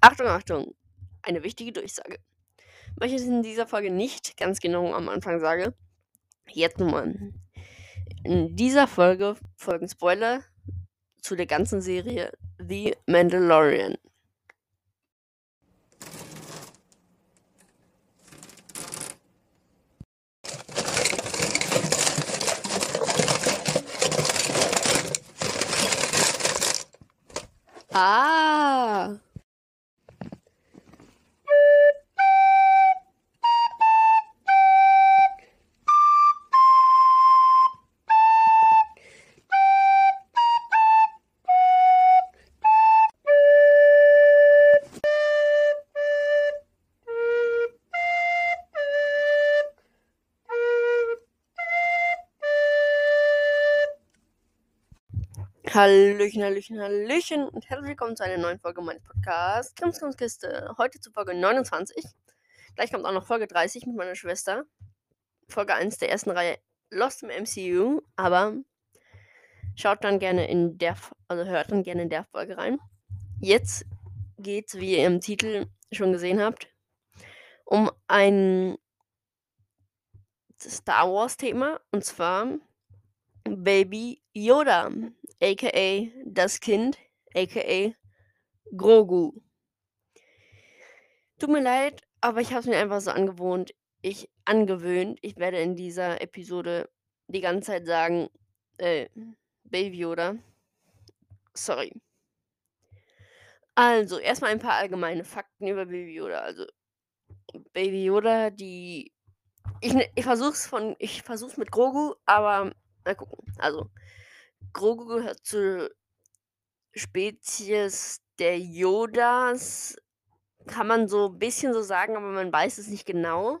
Achtung, Achtung, eine wichtige Durchsage. Weil ich in dieser Folge nicht ganz genau am Anfang sage, jetzt nochmal. In dieser Folge folgen Spoiler zu der ganzen Serie The Mandalorian. Ah. Hallöchen, Hallöchen, Hallöchen und herzlich willkommen zu einer neuen Folge meines Podcasts Krimskrams Heute zu Folge 29. Gleich kommt auch noch Folge 30 mit meiner Schwester. Folge 1 der ersten Reihe Lost im MCU, aber schaut dann gerne in der, also hört dann gerne in der Folge rein. Jetzt geht's, wie ihr im Titel schon gesehen habt, um ein Star Wars Thema und zwar Baby Yoda aka das Kind, aka Grogu. Tut mir leid, aber ich habe es mir einfach so angewohnt, ich angewöhnt. Ich werde in dieser Episode die ganze Zeit sagen, äh, Baby Yoda. Sorry. Also, erstmal ein paar allgemeine Fakten über Baby Yoda. Also, Baby Yoda, die. Ich, ich versuch's von. Ich versuch's mit Grogu, aber mal gucken. Also, Grogu gehört zur Spezies der Yodas. Kann man so ein bisschen so sagen, aber man weiß es nicht genau.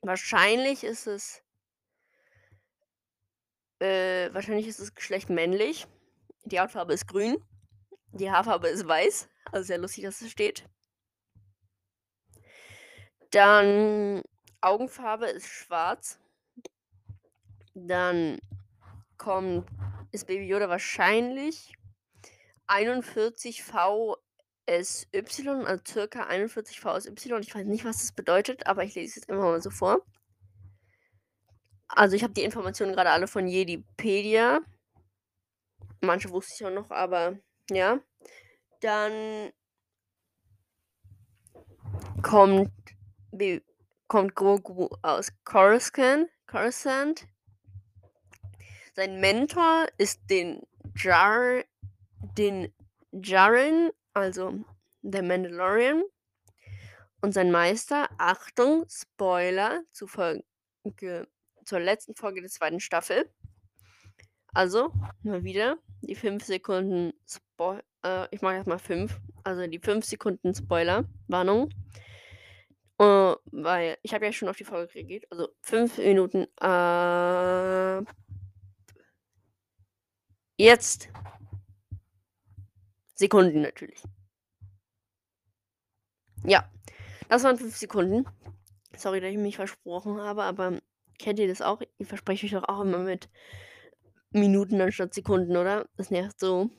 Wahrscheinlich ist es äh, wahrscheinlich ist das Geschlecht männlich. Die Hautfarbe ist grün. Die Haarfarbe ist weiß. Also sehr lustig, dass es steht. Dann Augenfarbe ist schwarz. Dann kommt ist Baby Yoda wahrscheinlich 41 VSY, also circa 41 VSY. Ich weiß nicht, was das bedeutet, aber ich lese es jetzt einfach mal so vor. Also ich habe die Informationen gerade alle von Jedipedia. Manche wusste ich auch noch, aber ja. Dann kommt, kommt Grogu aus Coruscant. Coruscant. Sein Mentor ist den Jar, den Jaren, also der Mandalorian. Und sein Meister, Achtung, Spoiler, zu Folge, zur letzten Folge der zweiten Staffel. Also, mal wieder die 5 Sekunden Spoiler. Äh, ich mache erstmal 5. Also die 5 Sekunden Spoiler. Warnung. Uh, weil ich habe ja schon auf die Folge reagiert. Also 5 Minuten. Äh, Jetzt. Sekunden natürlich. Ja, das waren fünf Sekunden. Sorry, dass ich mich versprochen habe, aber kennt ihr das auch? Ich verspreche euch doch auch immer mit Minuten anstatt Sekunden, oder? Das nervt so.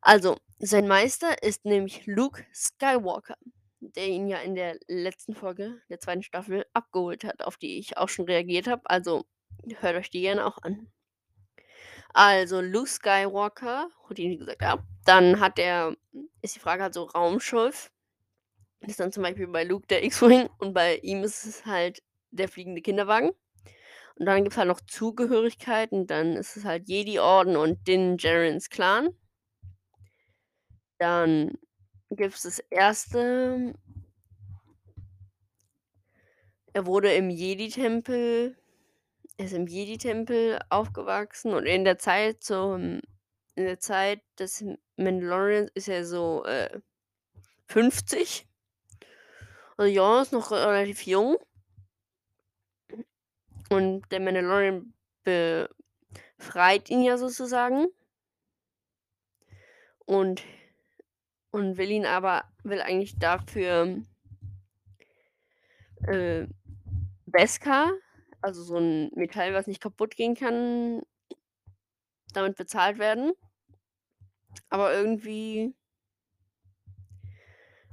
Also, sein Meister ist nämlich Luke Skywalker, der ihn ja in der letzten Folge der zweiten Staffel abgeholt hat, auf die ich auch schon reagiert habe. Also, hört euch die gerne auch an. Also Luke Skywalker, Houdini gesagt, ja. Dann hat er, ist die Frage halt so Raumschiff. Das ist dann zum Beispiel bei Luke der X-Wing und bei ihm ist es halt der fliegende Kinderwagen. Und dann gibt es halt noch Zugehörigkeiten. Dann ist es halt Jedi-Orden und Din Jarens Clan. Dann gibt es das erste. Er wurde im Jedi-Tempel ist im Jedi-Tempel aufgewachsen und in der Zeit so in der Zeit des Mandalorians ist er so äh, 50. Also ja, ist noch relativ jung. Und der Mandalorian befreit ihn ja sozusagen. Und, und will ihn aber, will eigentlich dafür äh, Beskar, also so ein Metall, was nicht kaputt gehen kann, damit bezahlt werden. Aber irgendwie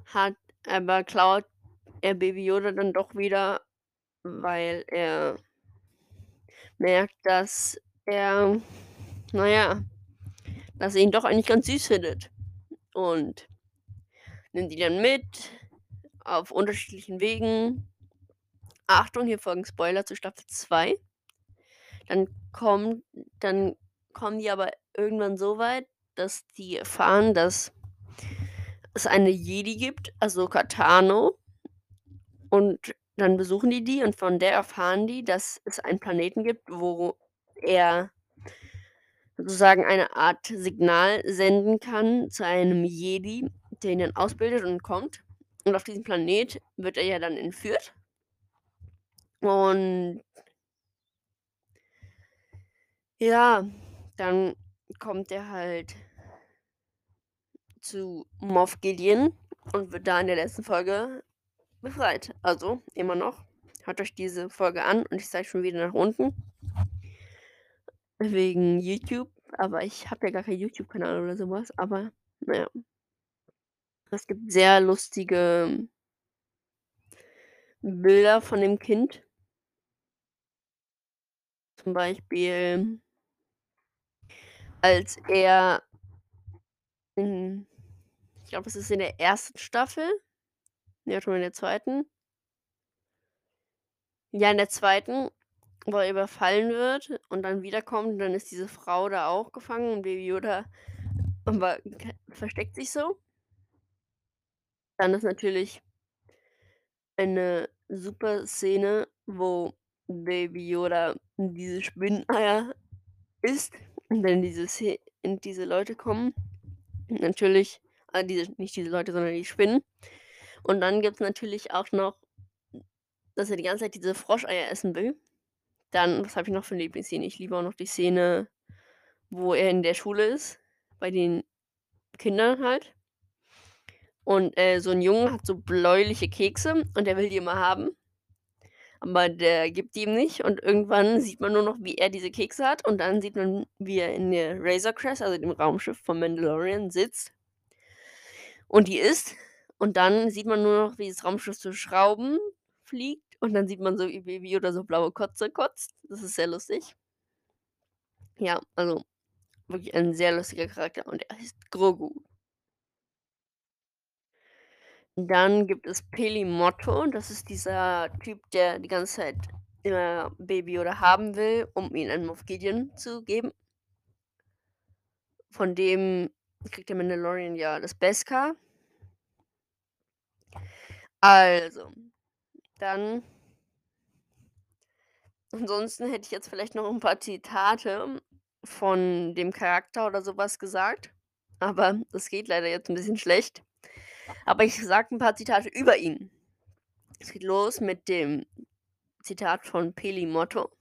hat aber klaut er Baby Yoda dann doch wieder, weil er merkt, dass er, na ja dass er ihn doch eigentlich ganz süß findet und nimmt ihn dann mit auf unterschiedlichen Wegen. Achtung, hier folgen Spoiler zu Staffel 2. Dann kommen dann kommen die aber irgendwann so weit, dass die erfahren, dass es eine Jedi gibt, Ahsoka Tano. Und dann besuchen die die und von der erfahren die, dass es einen Planeten gibt, wo er sozusagen eine Art Signal senden kann zu einem Jedi, der ihn dann ausbildet und kommt. Und auf diesem Planet wird er ja dann entführt. Und ja, dann kommt er halt zu Moff Gideon und wird da in der letzten Folge befreit. Also immer noch. Hört euch diese Folge an und ich zeige schon wieder nach unten. Wegen YouTube, aber ich habe ja gar keinen YouTube-Kanal oder sowas. aber na ja. Es gibt sehr lustige Bilder von dem Kind. Zum Beispiel als er in ich glaube, es ist in der ersten Staffel. Ne, schon in der zweiten. Ja, in der zweiten, wo er überfallen wird und dann wiederkommt dann ist diese Frau da auch gefangen und Baby Yoda aber versteckt sich so. Dann ist natürlich eine super Szene, wo Baby Yoda diese Spinneneier isst und dann diese Sze und diese Leute kommen. Natürlich ah, diese nicht diese Leute, sondern die Spinnen. Und dann gibt's natürlich auch noch dass er die ganze Zeit diese Froscheier essen will. Dann was habe ich noch für 'ne Lieblingsszene? Ich liebe auch noch die Szene, wo er in der Schule ist, bei den Kindern halt. Und, äh, so 'n Junge hat so bläuliche Kekse und der will die immer haben. Aber der gibt ihm nicht und irgendwann sieht man nur noch, wie er diese Kekse hat und dann sieht man, wie er in der Razor Crest, also dem Raumschiff vom Mandalorian sitzt und die isst. Und dann sieht man nur noch, wie das Raumschiff zu Schrauben fliegt und dann sieht man so, wie Baby Yoda so blaue Kotze kotzt. Das ist sehr lustig. Ja, also wirklich ein sehr lustiger Charakter und er heißt Grogu. Dann gibt es Peli Motto. Das ist dieser Typ, der die ganze Zeit immer Baby Yoda haben will, um ihn an Moff Gideon zu geben. Von dem kriegt der Mandalorian ja das Beskar. Also, dann ansonsten hätte ich jetzt vielleicht noch 'n paar Zitate von dem Charakter oder so was gesagt, aber das geht leider jetzt 'n bisschen schlecht. Aber ich sage 'n paar Zitate über ihn. Es geht los mit dem Zitat von Peli Motto.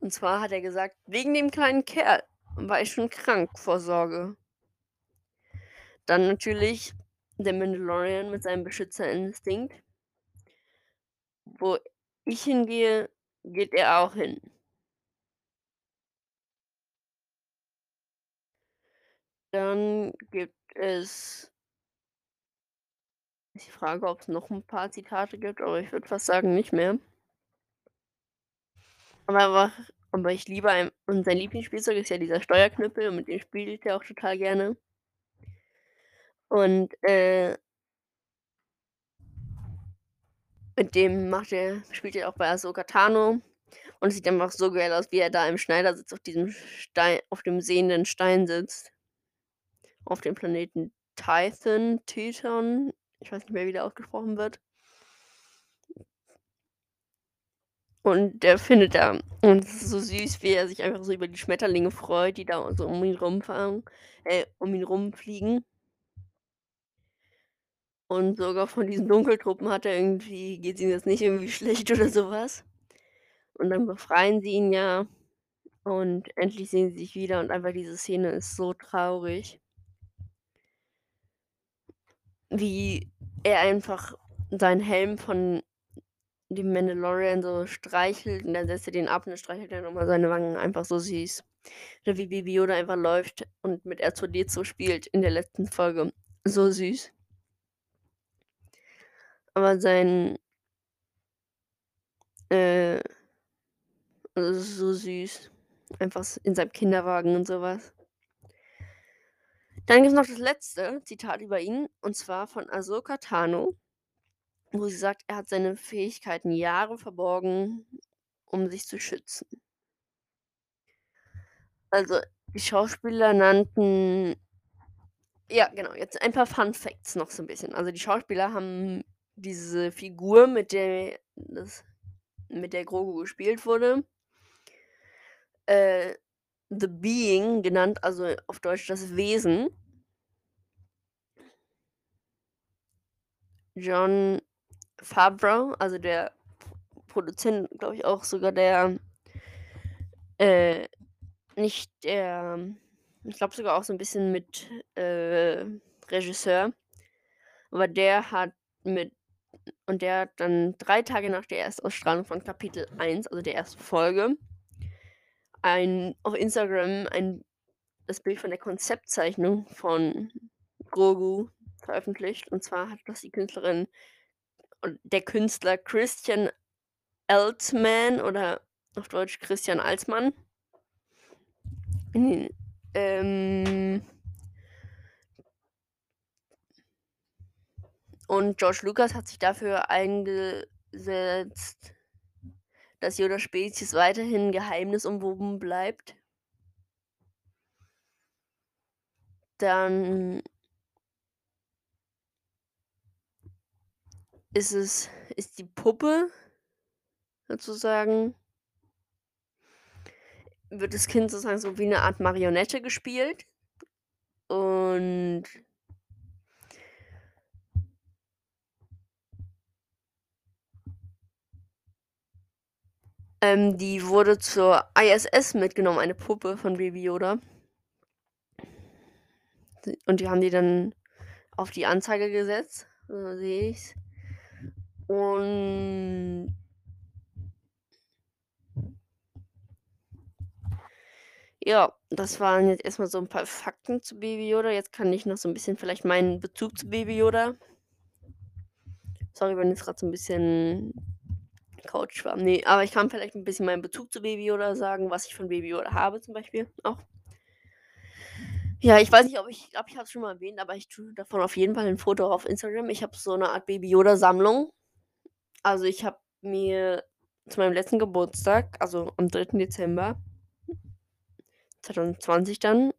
Und zwar hat er gesagt: „Wegen dem kleinen Kerl war ich schon krank vor Sorge.“ Dann natürlich der Mandalorian mit seinem Beschützerinstinkt. „Wo ich hingehe, geht er auch hin.“ Dann gibt es die Frage, ob's noch 'n paar Zitate gibt, aber ich würde fast sagen, nicht mehr. Aber einfach aber ich liebe ein und sein Lieblingsspielzeug ist ja dieser Steuerknüppel und mit dem spielt er auch total gerne. Und, äh mit dem macht er spielt er auch bei Ahsoka Tano und es sieht einfach so geil aus, wie er da im Schneidersitz auf diesem Stei auf dem sehenden Stein sitzt. Auf dem Planeten Tython Tython. Ich weiß nicht mehr, wie der ausgesprochen wird. Und der findet da und es ist so süß, wie er sich einfach so über die Schmetterlinge freut, die da so um ihn rumfahren äh, um ihn rumfliegen. Und sogar von diesen Dunkeltruppen hat er irgendwie geht's ihm jetzt nicht irgendwie schlecht oder so was. Und dann befreien sie ihn ja und endlich sehen sie sich wieder und einfach diese Szene ist so traurig. Wie er einfach seinen Helm von dem Mandalorian so streichelt und dann setzt er den ab und dann streichelt er noch mal seine Wangen, einfach so süß. Oder wie Baby Yoda einfach läuft und mit R2D2 spielt in der letzten Folge. So süß. Aber sein äh also, so süß. Einfach in seinem Kinderwagen und so Dann gibt's noch das letzte Zitat über ihn, und zwar von Ahsoka Tano, wo sie sagt, er hat seine Fähigkeiten Jahre verborgen, um sich zu schützen. Also, die Schauspieler nannten ja, genau, jetzt ein paar Fun Facts noch so 'n bisschen. Also, die Schauspieler haben diese Figur, mit der das mit der Grogu gespielt wurde äh, The Being genannt, also, auf Deutsch das Wesen. Jon Favreau, also, der Produzent, glaube ich auch sogar der äh, nicht der ich glaube sogar auch so 'n bisschen mit, äh, Regisseur. Aber der hat mit und der hat dann 3 Tage nach der Erstausstrahlung von Kapitel 1, also, der ersten Folge ein auf Instagram ein das Bild von der Konzeptzeichnung von Grogu veröffentlicht. Und zwar hat das die Künstlerin der Künstler Christian Altman oder auf Deutsch Christian Alsmann hm, ähm und George Lucas hat sich dafür eingesetzt dass Yodas Spezies weiterhin geheimnisumwoben bleibt. Dann ist es ist die Puppe sozusagen wird das Kind sozusagen so wie 'ne Art Marionette gespielt. Und ähm, die wurde zur ISS mitgenommen, eine Puppe von Baby Yoda. Und die haben die dann auf die Anzeige gesetzt, so sehe ich's. Und ja, das waren jetzt erst mal so 'n paar Fakten zu Baby Yoda. Jetzt kann ich noch so 'n bisschen vielleicht meinen Bezug zu Baby Yoda sorry, wenn jetzt grad so 'n bisschen Couch war. Ne, aber ich kann vielleicht 'n bisschen meinen Bezug zu Baby Yoda sagen, was ich von Baby Yoda habe zum Beispiel auch. Ja, ich weiß nicht, ob ich ich glaube, ich habe es schon mal erwähnt, aber ich tue davon auf jeden Fall 'n Foto auf Instagram. Ich habe so 'ne Art Baby Yoda Sammlung. Also, ich habe mir zu meinem letzten Geburtstag, also, am 3. Dezember 2020 dann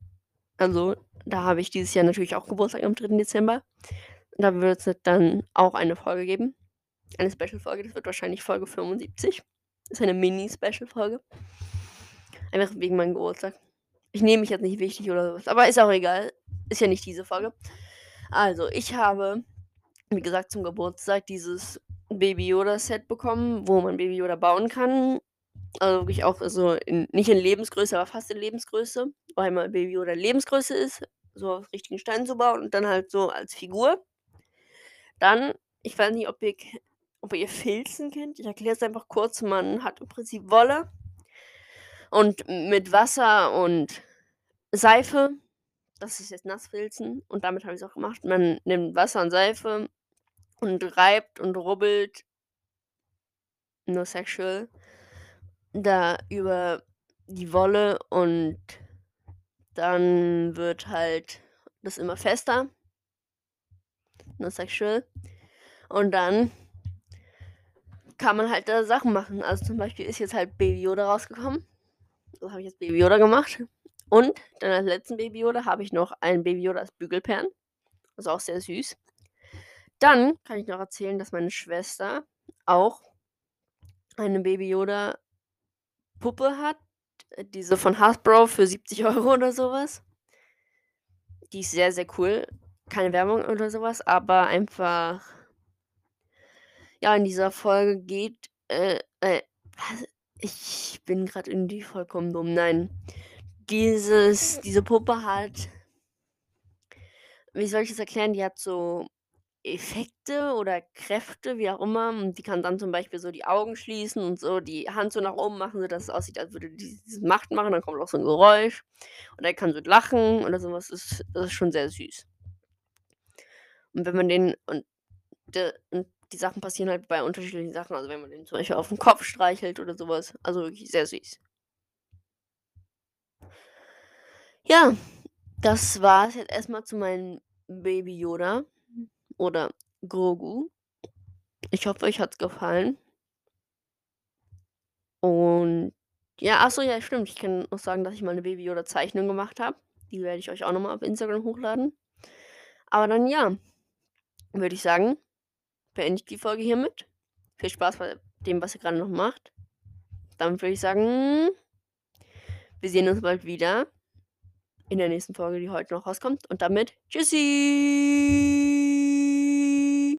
also, da habe ich dieses Jahr natürlich auch Geburtstag am 3. Dezember. Da wird's dann auch eine Folge geben, eine Special-Folge. Das wird wahrscheinlich Folge 75. Ist eine Mini-Special-Folge. Einfach wegen meinem Geburtstag. Ich nehme mich jetzt nicht wichtig oder so was, aber ist auch egal. Ist ja nicht diese Folge. Also, ich habe, wie gesagt, zum Geburtstag dieses Baby Yoda Set bekommen, wo man Baby Yoda bauen kann. Also, wirklich auch so in nicht in Lebensgröße, aber fast in Lebensgröße, wo einmal Baby Yoda Lebensgröße ist, so aus richtigen Steinen zu bauen und dann halt so als Figur. Dann ich weiß nicht, ob ihr ob ihr Filzen kennt. Ich erkläre es einfach kurz. Man hat im Prinzip Wolle und mit Wasser und Seife das ist jetzt Nassfilzen und damit habe ich's auch gemacht. Man nimmt Wasser und Seife und reibt und rubbelt no sexual da über die Wolle und dann wird halt das immer fester no sexual. Und dann kann man halt da Sachen machen. Also, zum Beispiel ist jetzt halt Baby Yoda rausgekommen. So habe ich jetzt Baby Yoda gemacht. Und dann als letzten Baby Yoda habe ich noch ein Baby Yoda als Bügelperlen. Ist auch sehr süß. Dann kann ich noch erzählen, dass meine Schwester auch eine Baby Yoda Puppe hat, diese von Hasbro für 70 € oder so was. Die ist sehr, sehr cool. Keine Werbung oder so was, aber einfach ja, in dieser Folge geht äh, äh? Ich bin grad irgendwie vollkommen dumm. Nein, dieses diese Puppe hat wie soll ich das erklären? Die hat so Effekte oder Kräfte, wie auch immer. Und die kann dann zum Beispiel so die Augen schließen und so die Hand so nach oben machen, sodass es aussieht, als würde die diese Macht machen. Dann kommt auch so 'n Geräusch. Oder kann so lachen oder so was. Das das ist schon sehr süß. Und wenn man den und de und die Sachen passieren halt bei unterschiedlichen Sachen. Also, wenn man den zum Beispiel auf den Kopf streichelt oder so was. Also, wirklich sehr süß. Ja, das war's jetzt erst mal zu meinem Baby Yoda oder Grogu. Ich hoffe, euch hat's gefallen. Und ja, ach so, ja, stimmt. Ich kann noch sagen, dass ich mal 'ne Baby Yoda Zeichnung gemacht habe. Die werde ich euch auch noch mal auf Instagram hochladen. Aber dann ja, würde ich sagen, beende ich die Folge hiermit. Viel Spaß bei dem, was ihr grade noch macht. Dann würde ich sagen wir sehen uns bald wieder in der nächsten Folge, die heute noch rauskommt. Und damit Tschüssi.